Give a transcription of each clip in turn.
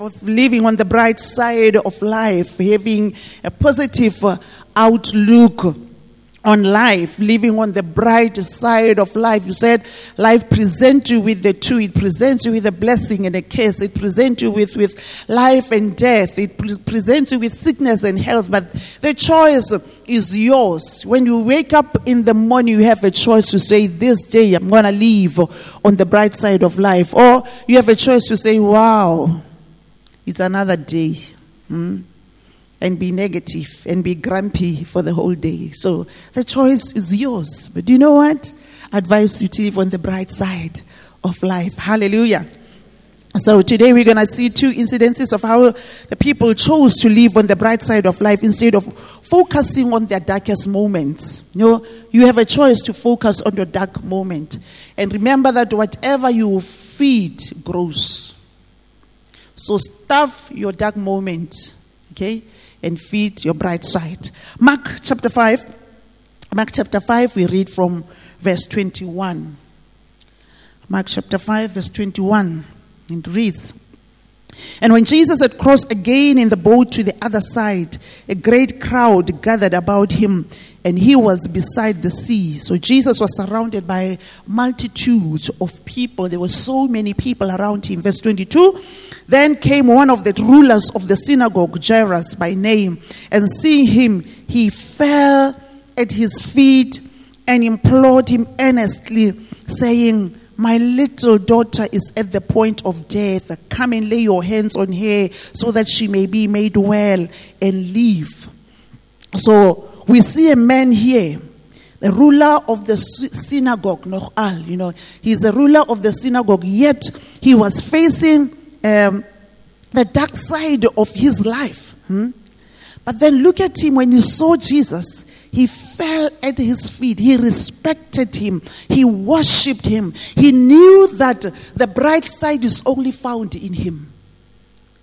of living on the bright side of life, having a positive uh, outlook on life, living on the bright side of life. You said life presents you with the two. It presents you with a blessing and a curse. It presents you with, with life and death. It pre- presents you with sickness and health. But the choice is yours. When you wake up in the morning, you have a choice to say, This day I'm going to live on the bright side of life. Or you have a choice to say, Wow, it's another day. Hmm? and be negative and be grumpy for the whole day. So the choice is yours. But do you know what? I advise you to live on the bright side of life. Hallelujah. So today we're going to see two incidences of how the people chose to live on the bright side of life instead of focusing on their darkest moments. You know, you have a choice to focus on your dark moment. And remember that whatever you feed grows. So stuff your dark moment, okay? and feed your bright side. Mark chapter 5. Mark chapter 5, we read from verse 21. Mark chapter 5, verse 21. It reads And when Jesus had crossed again in the boat to the other side, a great crowd gathered about him, and he was beside the sea. So Jesus was surrounded by multitudes of people. There were so many people around him. Verse 22 Then came one of the rulers of the synagogue, Jairus by name, and seeing him, he fell at his feet and implored him earnestly, saying, my little daughter is at the point of death. Come and lay your hands on her so that she may be made well and live. So we see a man here, the ruler of the synagogue, Nochal, you know, he's the ruler of the synagogue, yet he was facing um, the dark side of his life. Hmm? But then look at him when he saw Jesus. He fell at his feet. He respected him. He worshiped him. He knew that the bright side is only found in him.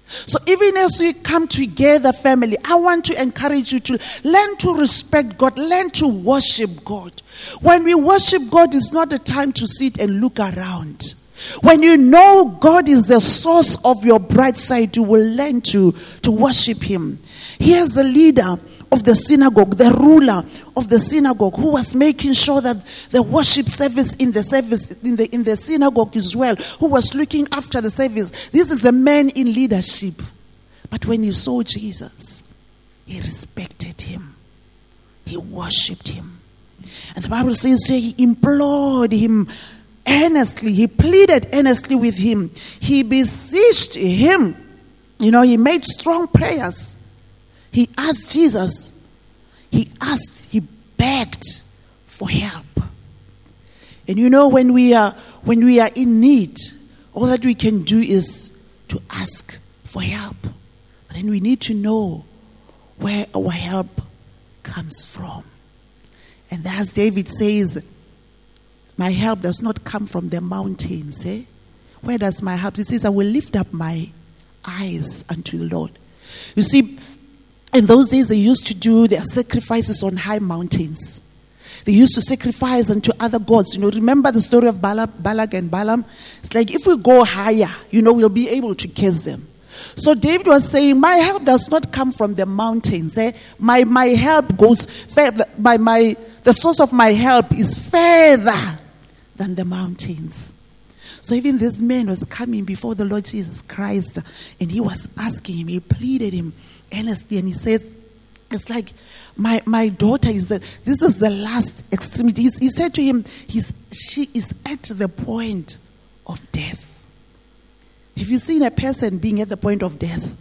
So even as we come together, family, I want to encourage you to learn to respect God, learn to worship God. When we worship God, it's not a time to sit and look around. When you know God is the source of your bright side, you will learn to, to worship Him. Here's the leader of the synagogue, the ruler of the synagogue, who was making sure that the worship service in the service in the in the synagogue is well, who was looking after the service. This is a man in leadership. But when he saw Jesus, he respected him. He worshipped him. And the Bible says he implored him earnestly. He pleaded earnestly with him. He beseeched him. You know, he made strong prayers. He asked Jesus, he asked, he begged for help. And you know, when we are when we are in need, all that we can do is to ask for help. But then we need to know where our help comes from. And as David says, my help does not come from the mountains. Eh? Where does my help? He says, I will lift up my eyes unto the Lord. You see, in those days, they used to do their sacrifices on high mountains. They used to sacrifice unto other gods. You know, remember the story of Balak and Balaam? It's like if we go higher, you know, we'll be able to curse them. So David was saying, My help does not come from the mountains. Eh? My, my help goes further. My, my, the source of my help is further than the mountains. So even this man was coming before the Lord Jesus Christ and he was asking him, he pleaded him earnestly, and he says, it's like my, my daughter is the, this is the last extremity. He, he said to him, he's, she is at the point of death. Have you seen a person being at the point of death,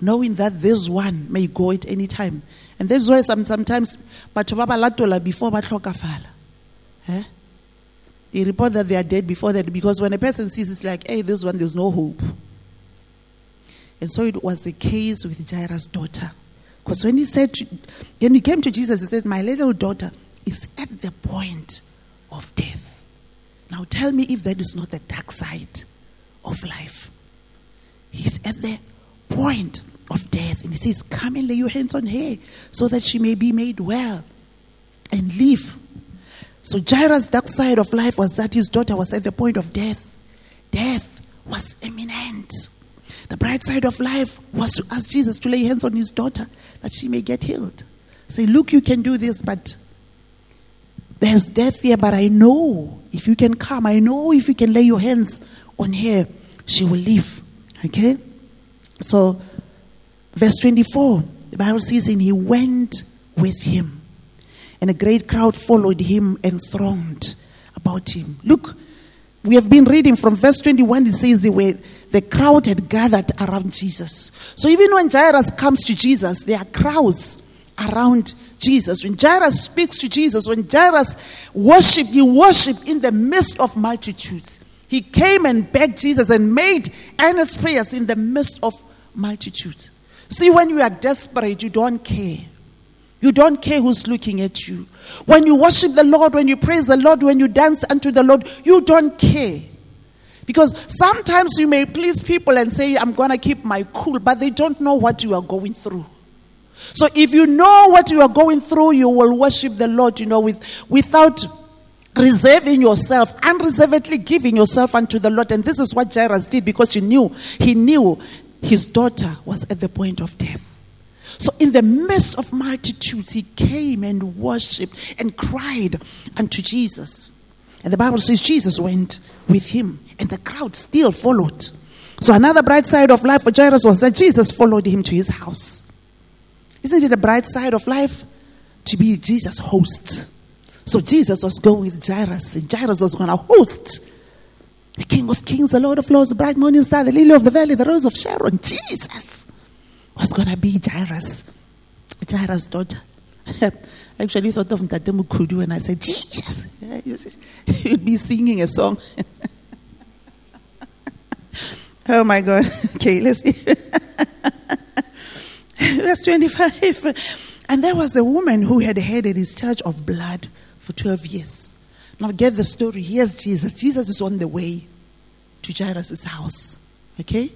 knowing that this one may go at any time? And that's why some, sometimes, before batlhokafala. Eh? They report that they are dead before that because when a person sees it's like, hey, this one, there's no hope. And so it was the case with Jairus' daughter. Because when he said, to, when he came to Jesus, he said, My little daughter is at the point of death. Now tell me if that is not the dark side of life. He's at the point of death. And he says, Come and lay your hands on her so that she may be made well and live. So Jairus' dark side of life was that his daughter was at the point of death. Death was imminent. The bright side of life was to ask Jesus to lay hands on his daughter that she may get healed. Say, look, you can do this, but there's death here, but I know if you can come, I know if you can lay your hands on her, she will live. Okay? So, verse 24, the Bible says, and he went with him. And a great crowd followed him and thronged about him. Look, we have been reading from verse 21, it says the way the crowd had gathered around Jesus. So even when Jairus comes to Jesus, there are crowds around Jesus. When Jairus speaks to Jesus, when Jairus worshiped, he worshiped in the midst of multitudes. He came and begged Jesus and made earnest prayers in the midst of multitudes. See, when you are desperate, you don't care. You don't care who's looking at you. When you worship the Lord, when you praise the Lord, when you dance unto the Lord, you don't care. Because sometimes you may please people and say, I'm going to keep my cool, but they don't know what you are going through. So if you know what you are going through, you will worship the Lord, you know, with, without reserving yourself, unreservedly giving yourself unto the Lord. And this is what Jairus did because he knew, he knew his daughter was at the point of death. So, in the midst of multitudes, he came and worshiped and cried unto Jesus. And the Bible says Jesus went with him, and the crowd still followed. So, another bright side of life for Jairus was that Jesus followed him to his house. Isn't it a bright side of life? To be Jesus' host. So, Jesus was going with Jairus, and Jairus was going to host the King of Kings, the Lord of Lords, the bright morning star, the lily of the valley, the rose of Sharon. Jesus was going to be Jairus, Jairus' daughter. I actually thought of Ntate Mukhudu and I said, Jesus. You'd be singing a song. oh my God. Okay, let's see. Verse 25. And there was a woman who had had a discharge of blood for 12 years. Now get the story. Here's Jesus. Jesus is on the way to Jairus' house. Okay?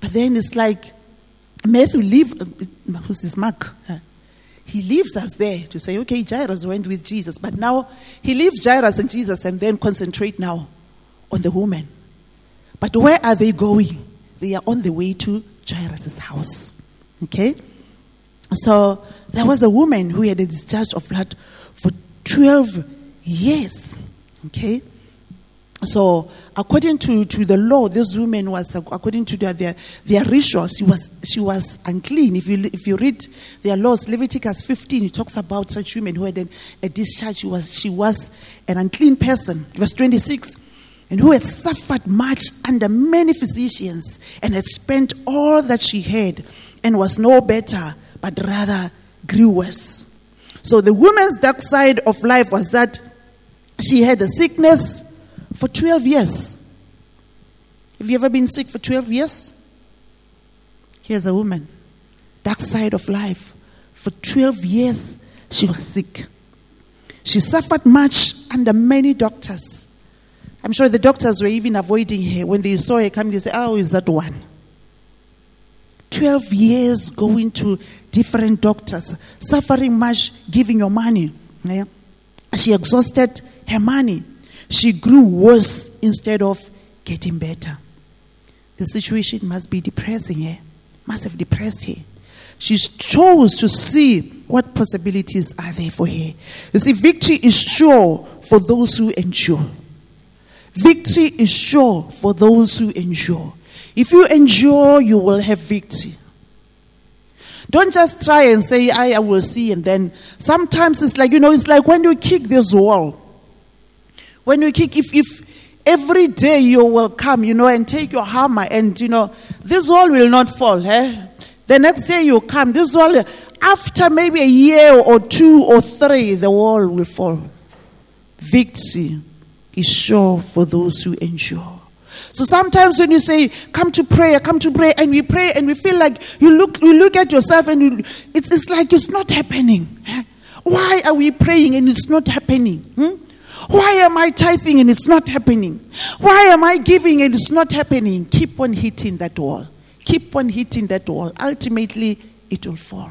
But then it's like Matthew leave, uh, who's this Mark? He leaves us there to say, okay, Jairus went with Jesus, but now he leaves Jairus and Jesus and then concentrate now on the woman. But where are they going? They are on the way to Jairus' house. Okay? So there was a woman who had a discharge of blood for 12 years. Okay? So, according to, to the law, this woman was, according to their, their, their rituals, she was, she was unclean. If you, if you read their laws, Leviticus 15, it talks about such women who had a, discharge. She was, she was an unclean person. Verse 26 and who had suffered much under many physicians and had spent all that she had and was no better, but rather grew worse. So the woman's dark side of life was that she had a sickness for 12 years. Have you ever been sick for 12 years? Here's a woman, dark side of life. For 12 years, she was sick. She suffered much under many doctors. I'm sure the doctors were even avoiding her. When they saw her coming, they said, Oh, is that one? 12 years going to different doctors, suffering much, giving your money. Yeah? She exhausted her money she grew worse instead of getting better. The situation must be depressing her, must have depressed her. She chose to see what possibilities are there for her. You see, victory is sure for those who endure. Victory is sure for those who endure. If you endure, you will have victory. Don't just try and say, I, I will see, and then sometimes it's like, you know, it's like when you kick this wall. When you kick, if, if every day you will come, you know, and take your hammer and, you know, this wall will not fall. Eh? The next day you come, this wall, after maybe a year or two or three, the wall will fall. Victory is sure for those who endure. So sometimes when you say, come to prayer, come to pray, and we pray and we feel like you look, you look at yourself and you, it's, it's like it's not happening. Eh? Why are we praying and it's not happening? Hmm? Why am I tithing and it's not happening? Why am I giving and it's not happening? Keep on hitting that wall. Keep on hitting that wall. Ultimately, it will fall.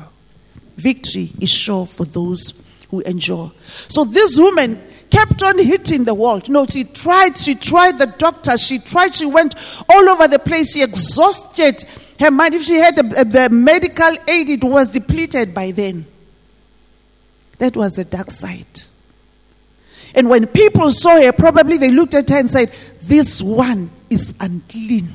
Victory is sure for those who endure. So this woman kept on hitting the wall. No, she tried, she tried the doctor, she tried, she went all over the place. She exhausted her mind. If she had the, the medical aid, it was depleted by then. That was the dark side. And when people saw her, probably they looked at her and said, This one is unclean.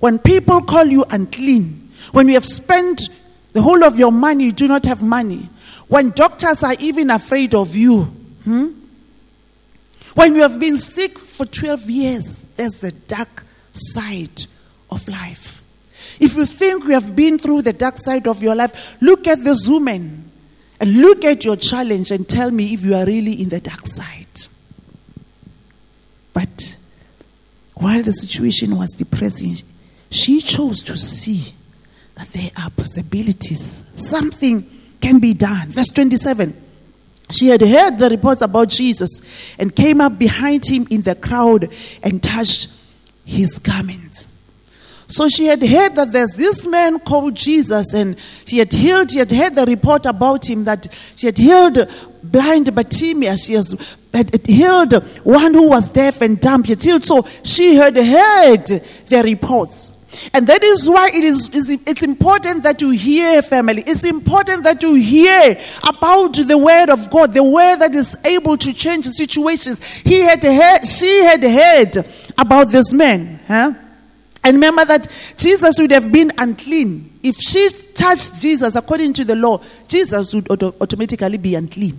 When people call you unclean, when you have spent the whole of your money, you do not have money. When doctors are even afraid of you. Hmm? When you have been sick for 12 years, there's a dark side of life. If you think you have been through the dark side of your life, look at this woman and look at your challenge and tell me if you are really in the dark side. But while the situation was depressing, she chose to see that there are possibilities. Something can be done. Verse 27. She had heard the reports about Jesus and came up behind him in the crowd and touched his garment. So she had heard that there's this man called Jesus, and she had healed, she had heard the report about him that she had healed blind Bartimaeus, she has had healed one who was deaf and dumb, she had healed. So she had heard the reports. And that is why it is, it's important that you hear, family. It's important that you hear about the word of God, the word that is able to change situations. He had heard, she had heard about this man. Huh? And remember that Jesus would have been unclean. If she touched Jesus according to the law, Jesus would auto- automatically be unclean.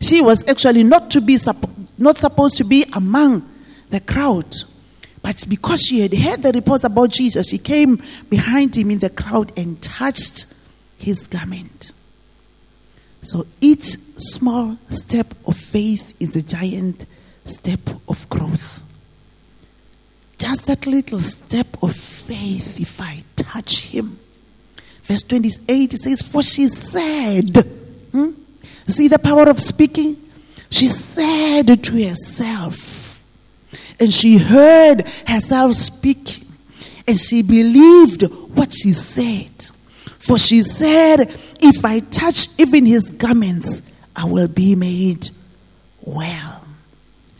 She was actually not to be not supposed to be among the crowd. But because she had heard the reports about Jesus, she came behind him in the crowd and touched his garment. So each small step of faith is a giant step of growth. Just that little step of faith, if I touch him. Verse 28, it says, For she said, hmm? See the power of speaking? She said to herself, and she heard herself speaking, and she believed what she said. For she said, If I touch even his garments, I will be made well.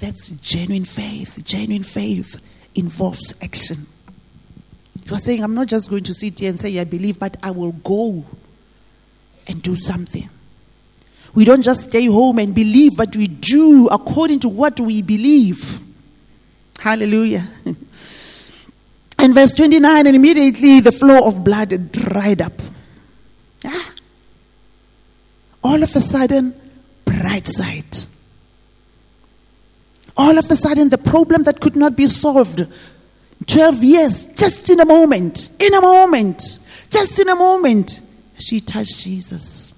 That's genuine faith. Genuine faith involves action. You are saying, I'm not just going to sit here and say, I believe, but I will go and do something. We don't just stay home and believe, but we do according to what we believe. Hallelujah. and verse 29 and immediately the flow of blood dried up. Ah. All of a sudden, bright side. All of a sudden, the problem that could not be solved 12 years, just in a moment, in a moment, just in a moment, she touched Jesus.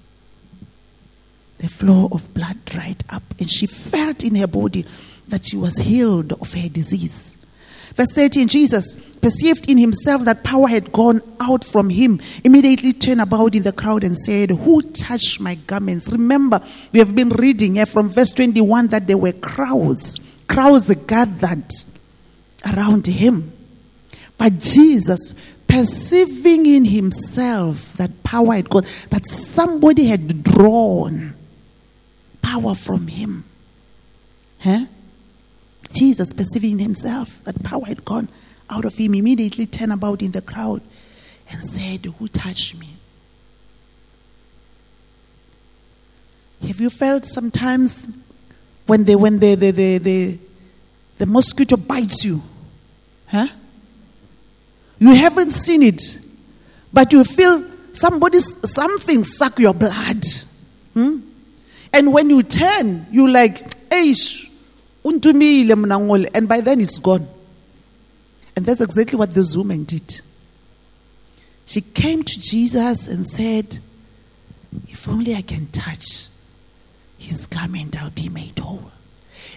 The flow of blood dried up, and she felt in her body that she was healed of her disease. Verse 13 Jesus perceived in himself that power had gone out from him, immediately turned about in the crowd and said, Who touched my garments? Remember, we have been reading here from verse 21 that there were crowds, crowds gathered around him. But Jesus, perceiving in himself that power had gone, that somebody had drawn power from him. Huh? Jesus, perceiving in himself that power had gone out of him, immediately turned about in the crowd and said, Who touched me? Have you felt sometimes when the when the the, the, the, the mosquito bites you? Huh? You haven't seen it, but you feel somebody something suck your blood. Hmm? And when you turn, you like, and by then it's gone. And that's exactly what this woman did. She came to Jesus and said, If only I can touch his garment, I'll be made whole.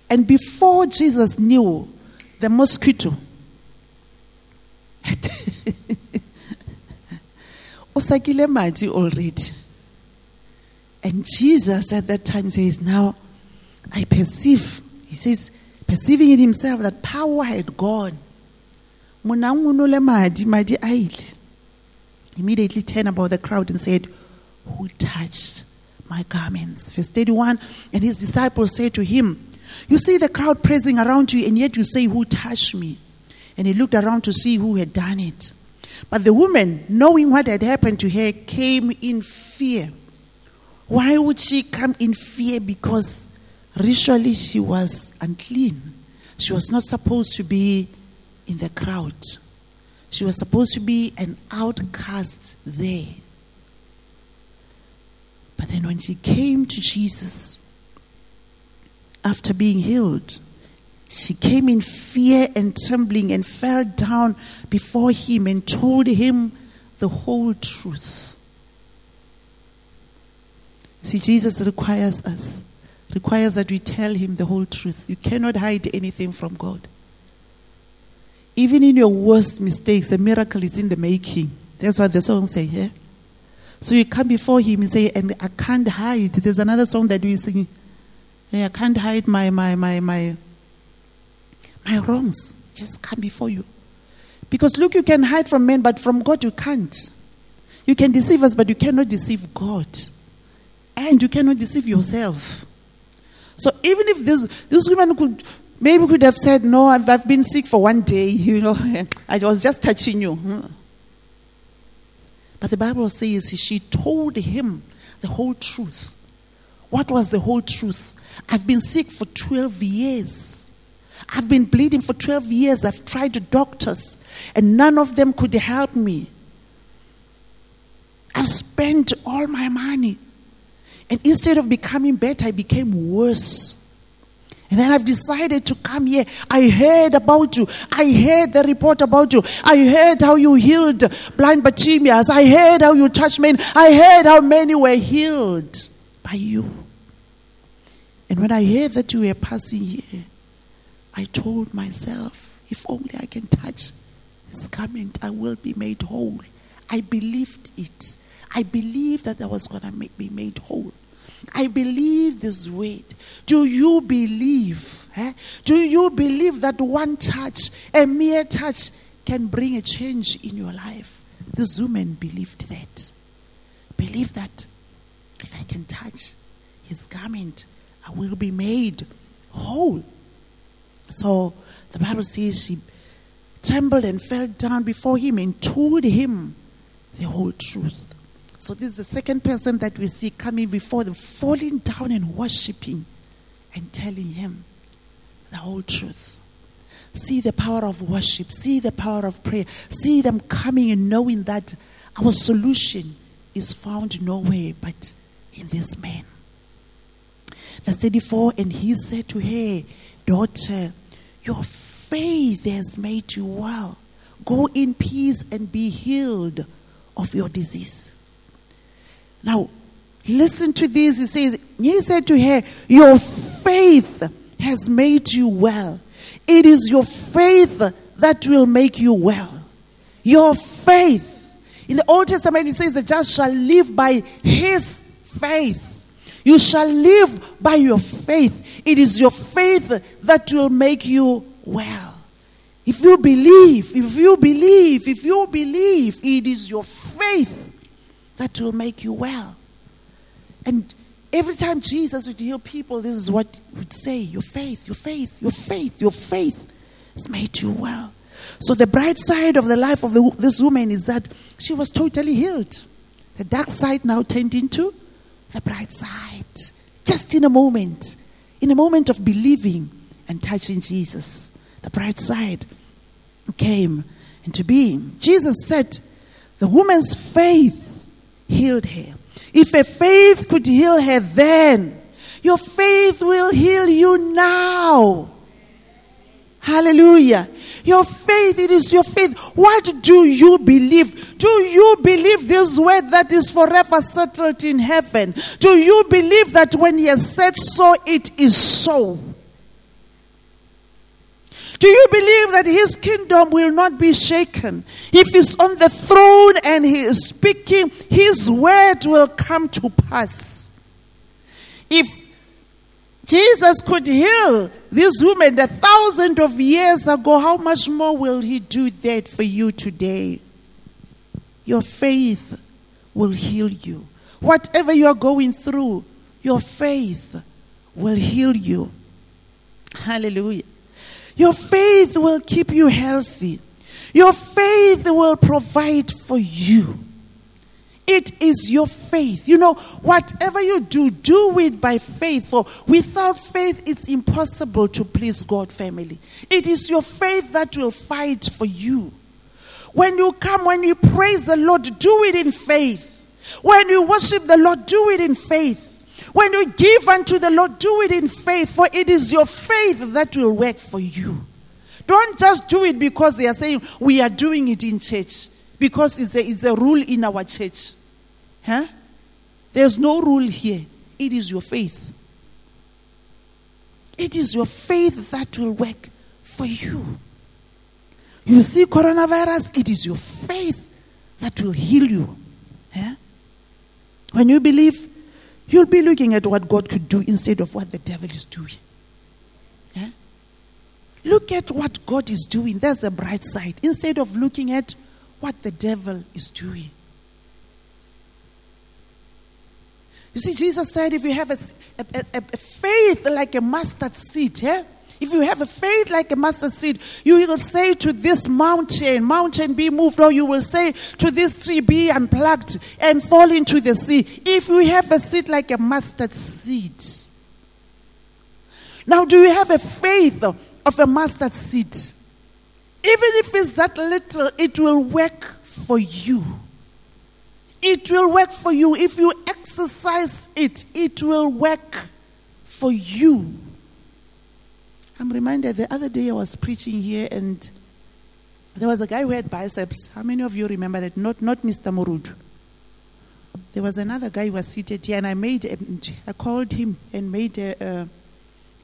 And before Jesus knew, the mosquito usakile mati already. And Jesus at that time says, Now I perceive, he says, perceiving in himself that power had gone. Immediately turned about the crowd and said, Who touched my garments. Verse 31 And his disciples said to him, You see the crowd pressing around you, and yet you say, Who touched me? And he looked around to see who had done it. But the woman, knowing what had happened to her, came in fear. Why would she come in fear? Because ritually she was unclean. She was not supposed to be in the crowd. She was supposed to be an outcast there. But then when she came to Jesus after being healed, she came in fear and trembling and fell down before him and told him the whole truth. See, Jesus requires us, requires that we tell him the whole truth. You cannot hide anything from God. Even in your worst mistakes, a miracle is in the making. That's what the song says here. Yeah? So you come before him and say, and I can't hide. There's another song that we sing. I can't hide my my my my my wrongs. Just come before you. Because look, you can hide from men, but from God you can't. You can deceive us, but you cannot deceive God. And you cannot deceive yourself. So even if this this woman could maybe could have said, No, I've, I've been sick for one day, you know, I was just touching you. Hmm. But the Bible says she told him the whole truth. What was the whole truth? I've been sick for 12 years. I've been bleeding for 12 years. I've tried doctors, and none of them could help me. I've spent all my money. And instead of becoming better, I became worse. And then I've decided to come here. I heard about you. I heard the report about you. I heard how you healed blind Bartimaeus. I heard how you touched men. I heard how many were healed by you. And when I heard that you were passing here, I told myself, if only I can touch his garment, I will be made whole. I believed it. I believed that I was going to be made whole. I believe this word. Do you believe? Eh? Do you believe that one touch, a mere touch, can bring a change in your life? This woman believed that. Believe that if I can touch his garment, I will be made whole. So the Bible says she trembled and fell down before him and told him the whole truth. So this is the second person that we see coming before them, falling down and worshiping and telling him the whole truth. See the power of worship, see the power of prayer, see them coming and knowing that our solution is found nowhere but in this man. Verse 34 And he said to her, Daughter, your faith has made you well. Go in peace and be healed of your disease. Now, listen to this. He says, He said to her, Your faith has made you well. It is your faith that will make you well. Your faith. In the Old Testament, it says, The just shall live by his faith. You shall live by your faith. It is your faith that will make you well. If you believe, if you believe, if you believe, it is your faith that will make you well. And every time Jesus would heal people, this is what he would say Your faith, your faith, your faith, your faith has made you well. So, the bright side of the life of the, this woman is that she was totally healed. The dark side now turned into the bright side. Just in a moment, in a moment of believing and touching Jesus, the bright side came into being. Jesus said, The woman's faith healed her. If a faith could heal her then, your faith will heal you now. Hallelujah. Your faith, it is your faith. What do you believe? Do you believe this word that is forever settled in heaven? Do you believe that when He has said so, it is so? Do you believe that his kingdom will not be shaken? If he's on the throne and he is speaking, his word will come to pass. If Jesus could heal this woman a thousand of years ago, how much more will he do that for you today? Your faith will heal you. Whatever you are going through, your faith will heal you. Hallelujah. Your faith will keep you healthy. Your faith will provide for you. It is your faith. You know, whatever you do, do it by faith. For without faith, it's impossible to please God, family. It is your faith that will fight for you. When you come, when you praise the Lord, do it in faith. When you worship the Lord, do it in faith. When you give unto the Lord, do it in faith, for it is your faith that will work for you. Don't just do it because they are saying we are doing it in church, because it's a, it's a rule in our church. Huh? There's no rule here. It is your faith. It is your faith that will work for you. You see, coronavirus, it is your faith that will heal you. Yeah? When you believe, you'll be looking at what God could do instead of what the devil is doing. Yeah? Look at what God is doing. There's the bright side. Instead of looking at what the devil is doing. You see, Jesus said, if you have a, a, a, a faith like a mustard seed, yeah? If you have a faith like a mustard seed, you will say to this mountain, mountain be moved, or you will say to this tree be unplugged and fall into the sea. If you have a seed like a mustard seed. Now, do you have a faith of a mustard seed? Even if it's that little, it will work for you. It will work for you. If you exercise it, it will work for you. I'm reminded the other day I was preaching here and there was a guy who had biceps. How many of you remember that? Not, not Mr. Murud. There was another guy who was seated here and I made, a, I called him and made a, a,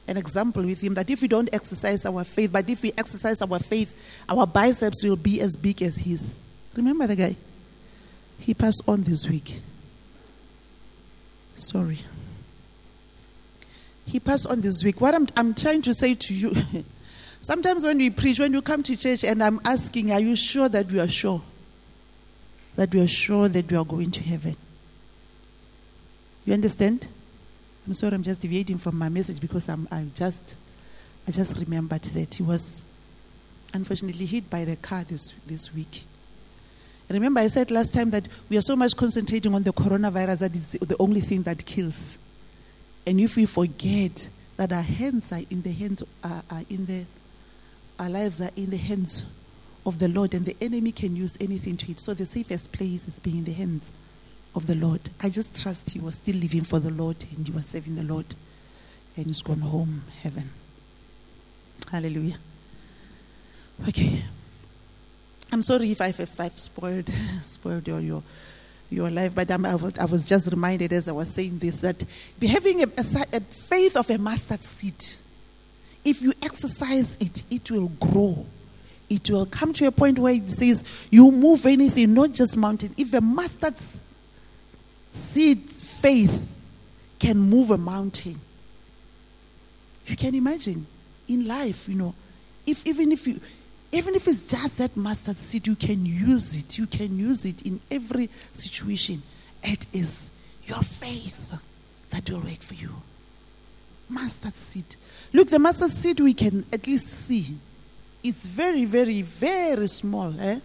an example with him that if we don't exercise our faith, but if we exercise our faith, our biceps will be as big as his. Remember the guy? He passed on this week. Sorry. He passed on this week. What I'm, I'm trying to say to you, sometimes when we preach, when you come to church and I'm asking, are you sure that we are sure? That we are sure that we are going to heaven? You understand? I'm sorry, I'm just deviating from my message because I'm, I just, I just remembered that he was unfortunately hit by the car this, this week. Remember, I said last time that we are so much concentrating on the coronavirus that is the only thing that kills. And if we forget that our hands are in the hands, are, are in the, our lives are in the hands of the Lord, and the enemy can use anything to hit. So the safest place is being in the hands of the Lord. I just trust you are still living for the Lord, and you are serving the Lord, and he's gone home, heaven. Hallelujah. Okay. I'm sorry if I've, if I've spoiled, spoiled your, your your life. But I, was, I was just reminded as I was saying this that having a, a, a faith of a mustard seed, if you exercise it, it will grow. It will come to a point where it says you move anything, not just mountain. If a mustard seed faith can move a mountain, you can imagine in life, you know, if even if you even if it's just that mustard seed, you can use it. You can use it in every situation. It is your faith that will work for you. Mustard seed. Look, the mustard seed we can at least see. It's very, very, very small. Eh?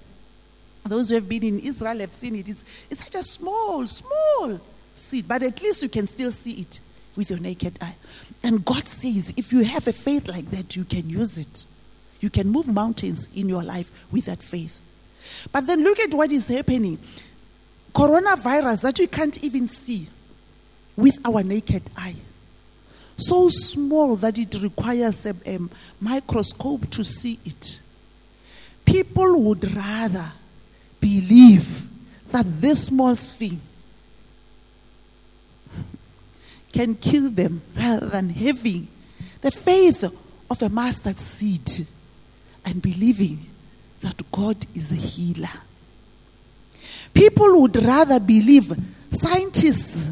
Those who have been in Israel have seen it. It's, it's such a small, small seed, but at least you can still see it with your naked eye. And God says, if you have a faith like that, you can use it. You can move mountains in your life with that faith. But then look at what is happening. Coronavirus that we can't even see with our naked eye. So small that it requires a, a microscope to see it. People would rather believe that this small thing can kill them rather than having the faith of a mustard seed and believing that God is a healer. People would rather believe scientists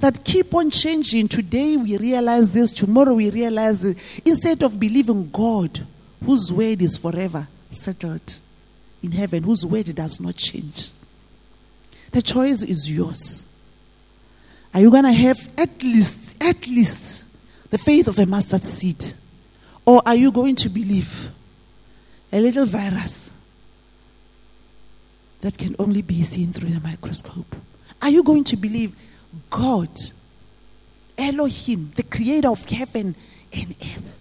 that keep on changing. Today we realize this, tomorrow we realize it, instead of believing God, whose word is forever settled in heaven, whose word does not change. The choice is yours. Are you going to have at least, at least, the faith of a mustard seed? Or are you going to believe a little virus that can only be seen through the microscope? Are you going to believe God, Elohim, the creator of heaven and earth?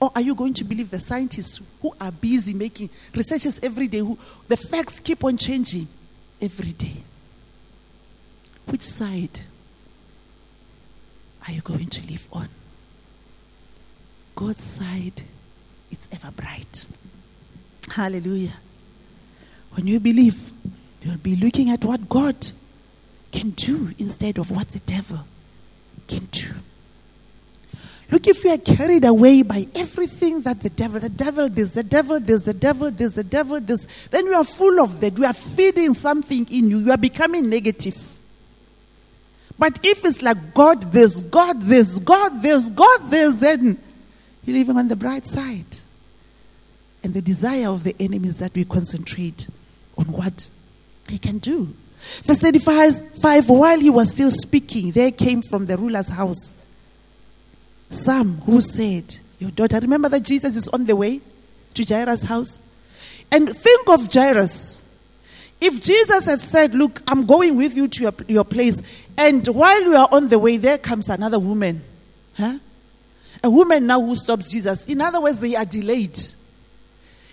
Or are you going to believe the scientists who are busy making researches every day, who the facts keep on changing every day? Which side are you going to live on? God's side is ever bright. Hallelujah. When you believe, you'll be looking at what God can do instead of what the devil can do. Look, if you are carried away by everything that the devil, the devil, there's the devil, there's the devil, there's the devil, this, then you are full of that. You are feeding something in you. You are becoming negative. But if it's like God, there's God, there's God, there's God, there's then you're living on the bright side. And the desire of the enemy is that we concentrate on what he can do. Verse 35 five, while he was still speaking, there came from the ruler's house some who said, Your daughter, remember that Jesus is on the way to Jairus' house? And think of Jairus. If Jesus had said, Look, I'm going with you to your, your place, and while you are on the way, there comes another woman. Huh? A woman now who stops Jesus. In other words, they are delayed.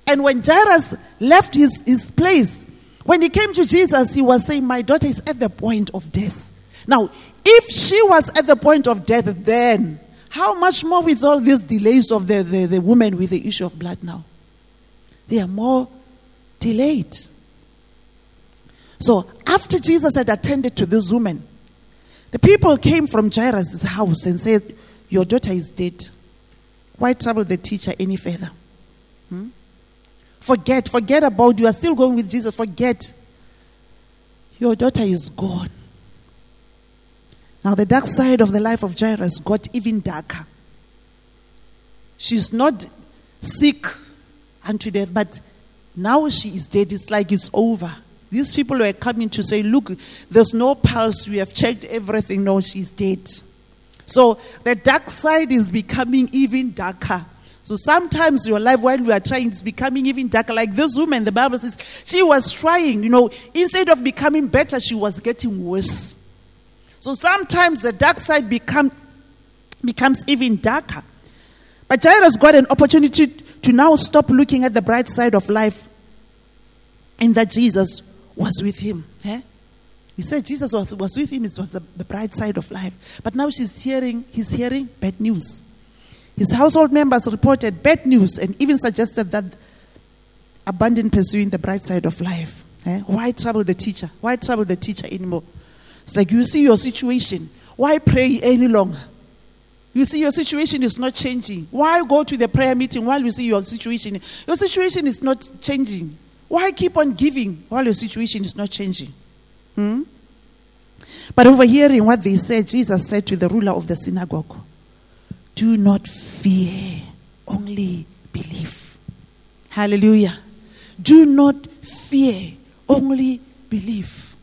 And when Jairus left his, his place, when he came to Jesus, he was saying, My daughter is at the point of death. Now, if she was at the point of death then, how much more with all these delays of the, the, the woman with the issue of blood now? They are more delayed. So, after Jesus had attended to this woman, the people came from Jairus' house and said, Your daughter is dead. Why trouble the teacher any further? Hmm? Forget, forget about you are still going with Jesus. Forget. Your daughter is gone. Now, the dark side of the life of Jairus got even darker. She's not sick unto death, but now she is dead. It's like it's over. These people were coming to say, Look, there's no pulse. We have checked everything. No, she's dead. So the dark side is becoming even darker. So sometimes your life, while you are trying, is becoming even darker. Like this woman, the Bible says, she was trying, you know, instead of becoming better, she was getting worse. So sometimes the dark side become, becomes even darker. But Jairus got an opportunity to now stop looking at the bright side of life and that Jesus was with him. Eh? He said Jesus was, was with him, it was the, the bright side of life. But now she's hearing, he's hearing bad news. His household members reported bad news and even suggested that abandon pursuing the bright side of life. Eh? Why trouble the teacher? Why trouble the teacher anymore? It's like you see your situation. Why pray any longer? You see your situation is not changing. Why go to the prayer meeting while you see your situation? Your situation is not changing. Why keep on giving while your situation is not changing? Hmm? But overhearing what they said, Jesus said to the ruler of the synagogue, Do not fear, only believe. Hallelujah. Do not fear, only believe.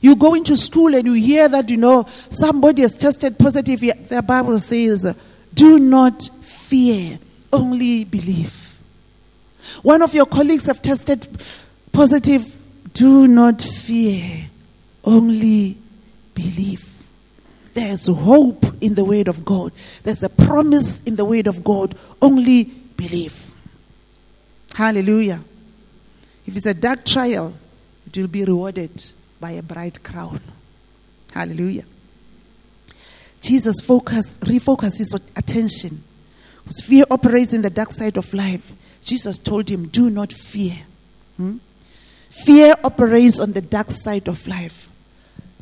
You go into school and you hear that, you know, somebody has tested positive. The Bible says, do not fear, only believe. One of your colleagues have tested positive. Do not fear, only believe. There's hope in the word of God. There's a promise in the word of God. Only believe. Hallelujah. If it's a dark trial, it will be rewarded by a bright crown. Hallelujah. Jesus focus, refocuses attention. Fear operates in the dark side of life. Jesus told him, Do not fear. Hmm? Fear operates on the dark side of life.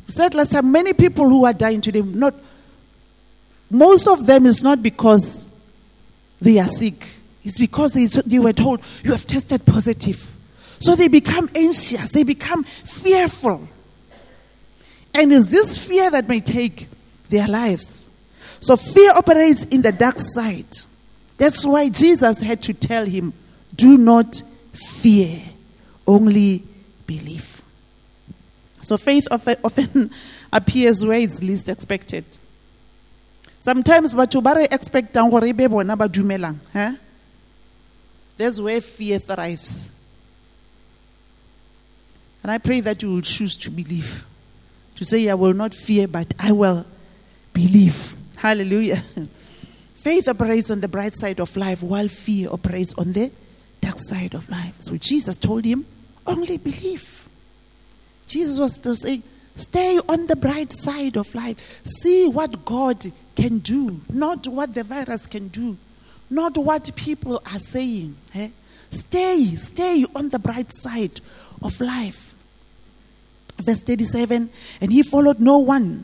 Said last time, many people who are dying today, not most of them is not because they are sick. It's because they, they were told, You have tested positive. So they become anxious, they become fearful. And it's this fear that may take their lives. So fear operates in the dark side. That's why Jesus had to tell him, Do not fear, only believe. So faith often, appears where it's least expected. Sometimes batho ba re expectang gore e be bona ba dumelang, eh? That's where fear thrives. And I pray that you will choose to believe. To say, I will not fear, but I will believe. Hallelujah. Faith operates on the bright side of life, while fear operates on the dark side of life. So Jesus told him, only believe. Jesus was to say, stay on the bright side of life. See what God can do, not what the virus can do, not what people are saying. eh? Stay, stay on the bright side of life. Verse 37 And he followed no one,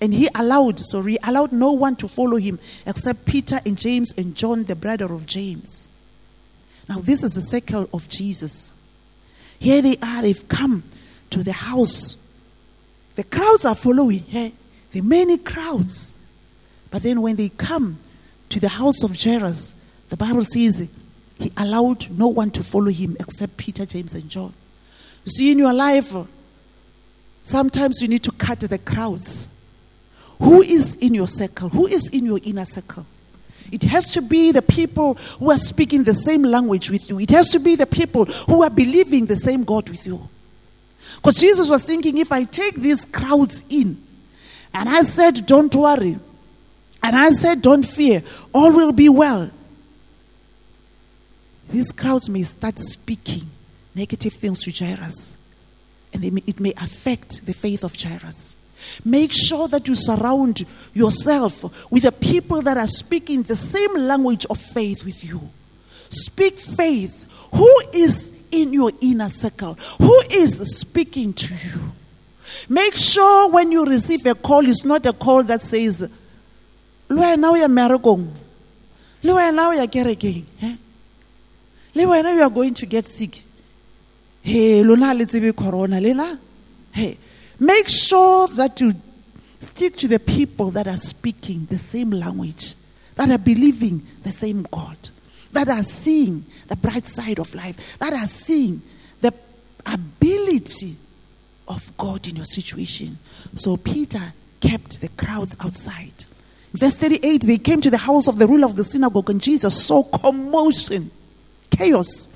and he allowed, sorry, allowed no one to follow him except Peter and James and John, the brother of James. Now, this is the circle of Jesus. Here they are, they've come to the house. The crowds are following, eh? the many crowds. But then when they come to the house of Jairus, the Bible says he allowed no one to follow him except Peter, James, and John. You see, in your life, sometimes you need to cut the crowds. Who is in your circle? Who is in your inner circle? It has to be the people who are speaking the same language with you. It has to be the people who are believing the same God with you. Because Jesus was thinking, if I take these crowds in, and I said, don't worry, and I said, don't fear, all will be well. These crowds may start speaking negative things to Jairus, and it may affect the faith of Jairus. Make sure that you surround yourself with the people that are speaking the same language of faith with you. Speak faith. Who is in your inner circle? Who is speaking to you? Make sure when you receive a call, it's not a call that says, Le wena o ya mmerekong. Le wena o ya kerekeng. Eh? Le wena you are going to get sick. Hey, lona corona lena. Hey, make sure that you stick to the people that are speaking the same language, that are believing the same God, that are seeing the bright side of life, that are seeing the ability of God in your situation. So Peter kept the crowds outside. Verse 38 they came to the house of the ruler of the synagogue, and Jesus saw commotion, chaos,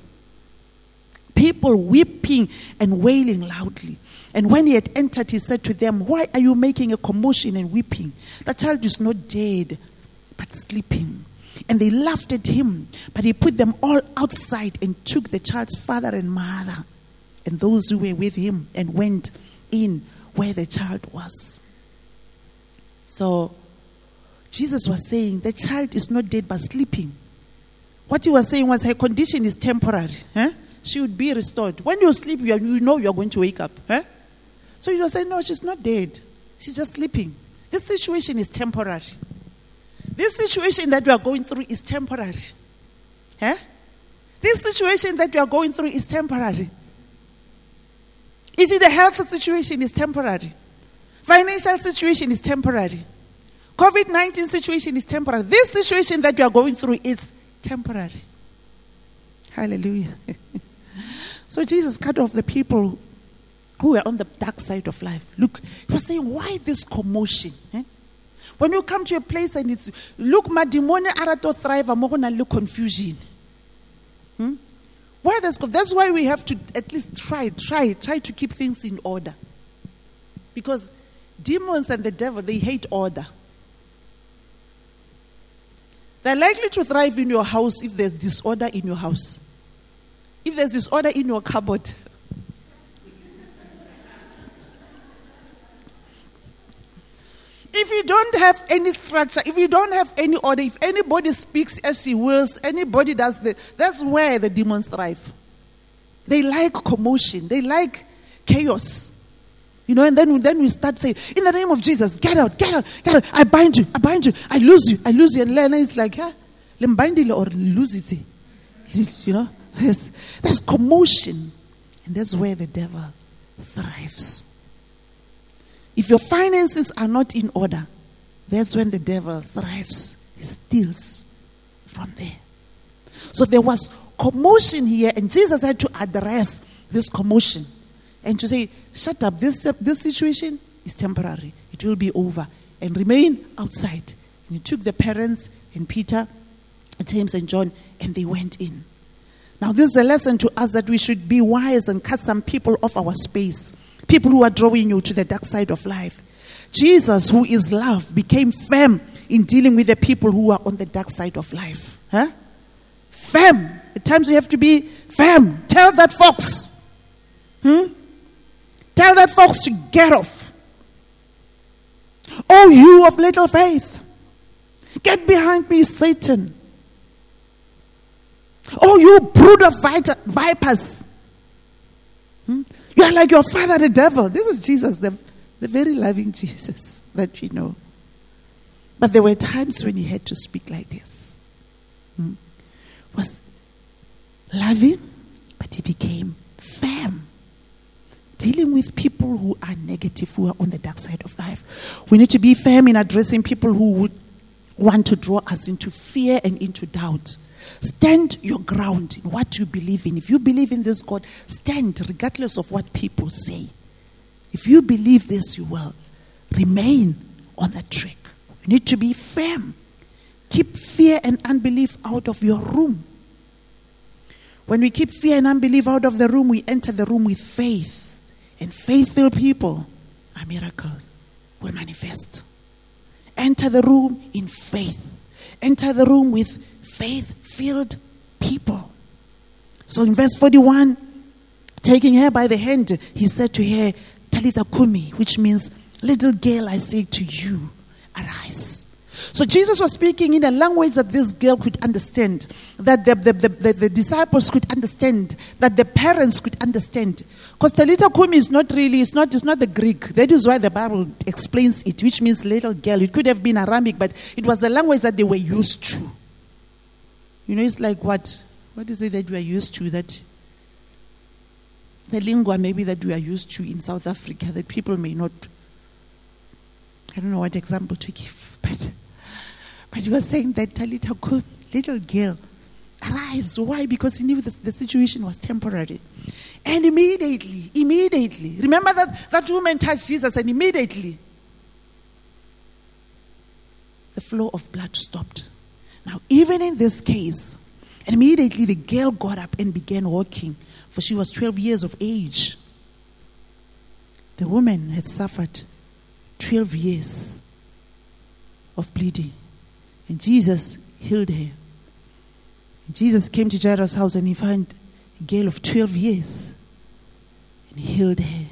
people weeping and wailing loudly. And when he had entered, he said to them, Why are you making a commotion and weeping? The child is not dead, but sleeping. And they laughed at him, but he put them all outside and took the child's father and mother and those who were with him and went in where the child was. So Jesus was saying, The child is not dead, but sleeping. What he was saying was her condition is temporary. eh? She would be restored. When you sleep, you, are- you know you are going to wake up. eh? So he was saying, No, she's not dead. She's just sleeping. This situation is temporary. This situation that we are going through is temporary. Eh? This situation that we are going through is temporary. Is it a health situation is temporary? Financial situation is temporary. COVID 19 situation is temporary. This situation that we are going through is temporary. Hallelujah. so Jesus cut off the people who were on the dark side of life. Look, he was saying, why this commotion? eh? When you come to a place and it's, look, my madimone arato thrive, amogonale confusion. Hmm? Where there's, that's why we have to at least try, try, try to keep things in order. Because demons and the devil, they hate order. They're likely to thrive in your house if there's disorder in your house. If there's disorder in your cupboard. If you don't have any structure, if you don't have any order, if anybody speaks as he wills, anybody does the, that's where the demons thrive. They like commotion, they like chaos. You know, and then, then we start saying, In the name of Jesus, get out, get out, get out. I bind you, I bind you, I lose you, I lose you. And then it's like, huh? Lembindile or lose it. You know, there's, there's commotion. And that's where the devil thrives. If your finances are not in order, that's when the devil thrives. He steals from there. So there was commotion here, and Jesus had to address this commotion. and to say, shut up, this, this situation is temporary, it will be over, and remain outside. And he took the parents and Peter, James, and John, and they went in. Now, this is a lesson to us that we should be wise and cut some people off our space, people who are drawing you to the dark side of life. Jesus, who is love, became firm in dealing with the people who are on the dark side of life. Huh? Firm. At times you have to be firm. Tell that fox. Hmm? Tell that fox to get off. Oh, you of little faith. Get behind me, Satan. Oh, you brood of vipers. Hmm? You are like your father, the devil. This is Jesus, the, the very loving Jesus that we know. But there were times when he had to speak like this. Hmm? Was loving, but he became firm. Dealing with people who are negative, who are on the dark side of life. We need to be firm in addressing people who would want to draw us into fear and into doubt. Stand your ground in what you believe in. If you believe in this God, stand regardless of what people say. If you believe this, you will remain on the track. You need to be firm. Keep fear and unbelief out of your room. When we keep fear and unbelief out of the room, we enter the room with faith. And faithful people, a miracle will manifest. Enter the room in faith. Enter the room with faith filled people. So in verse 41, taking her by the hand, he said to her, Talitha Kumi, which means, Little girl, I say to you, arise. So Jesus was speaking in a language that this girl could understand, that the, the, the, the, disciples could understand, that the parents could understand. Because Talitha Kumi is not really, it's not, it's not the Greek. That is why the Bible explains it, which means little girl. It could have been Aramaic, but it was the language that they were used to. You know, it's like what? What is it that we are used to that the lingua maybe that we are used to in South Africa that people may not I don't know what example to give, but but he was saying that Talitha Kum, little girl, arise. Why? Because he knew the, the situation was temporary. And immediately, immediately, remember that that woman touched Jesus, and immediately the flow of blood stopped. Now, even in this case, immediately the girl got up and began walking, for she was 12 years of age. The woman had suffered 12 years of bleeding. And Jesus healed her. Jesus came to Jairus' house and he found a girl of 12 years. And he healed her.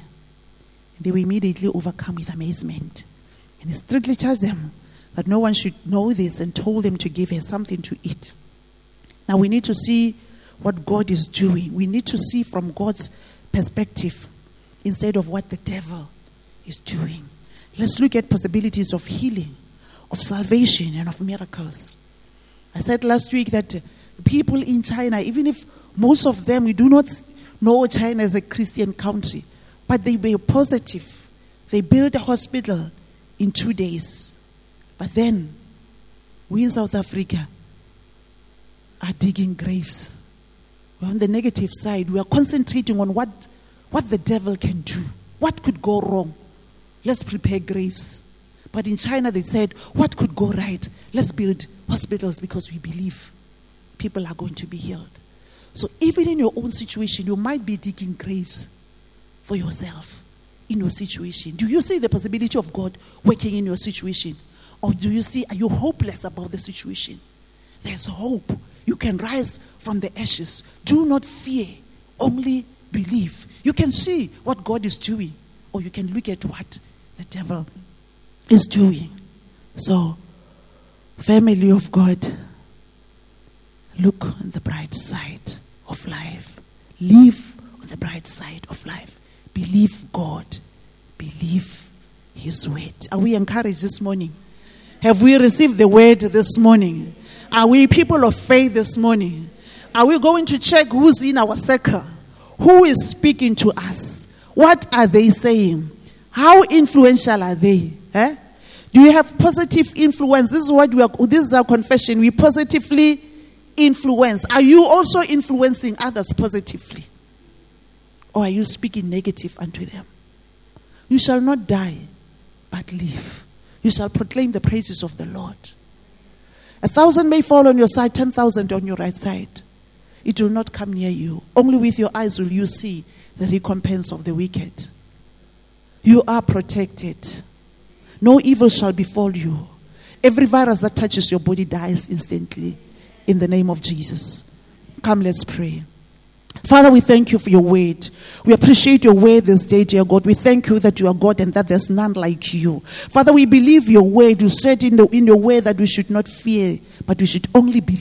And they were immediately overcome with amazement. And he strictly charged them that no one should know this and told them to give her something to eat. Now we need to see what God is doing. We need to see from God's perspective instead of what the devil is doing. Let's look at possibilities of healing, of salvation, and of miracles. I said last week that people in China, even if most of them, we do not know China as a Christian country, but they were positive. They built a hospital in two days. But then, we in South Africa are digging graves. We're on the negative side. We are concentrating on what, what the devil can do, what could go wrong. Let's prepare graves. But in China, they said, What could go right? Let's build hospitals because we believe people are going to be healed. So, even in your own situation, you might be digging graves for yourself in your situation. Do you see the possibility of God working in your situation? Or do you see, are you hopeless about the situation? There's hope. You can rise from the ashes. Do not fear, only believe. You can see what God is doing, or you can look at what the devil is doing. So, family of God, look on the bright side of life. Live on the bright side of life. Believe God. Believe His word. Are we encouraged this morning? Have we received the word this morning? Are we people of faith this morning? Are we going to check who's in our circle? Who is speaking to us? What are they saying? How influential are they? Eh? Do you have positive influence? This is what we are, this is our confession. We positively influence. Are you also influencing others positively? Or are you speaking negative unto them? You shall not die, but live. You shall proclaim the praises of the Lord. A thousand may fall on your side, ten thousand on your right side. It will not come near you. Only with your eyes will you see the recompense of the wicked. You are protected. No evil shall befall you. Every virus that touches your body dies instantly in the name of Jesus. Come, let's pray. Father, we thank you for your word. We appreciate your word this day, dear God. We thank you that you are God and that there's none like you. Father, we believe your word. You said in, the, in your word that we should not fear, but we should only believe.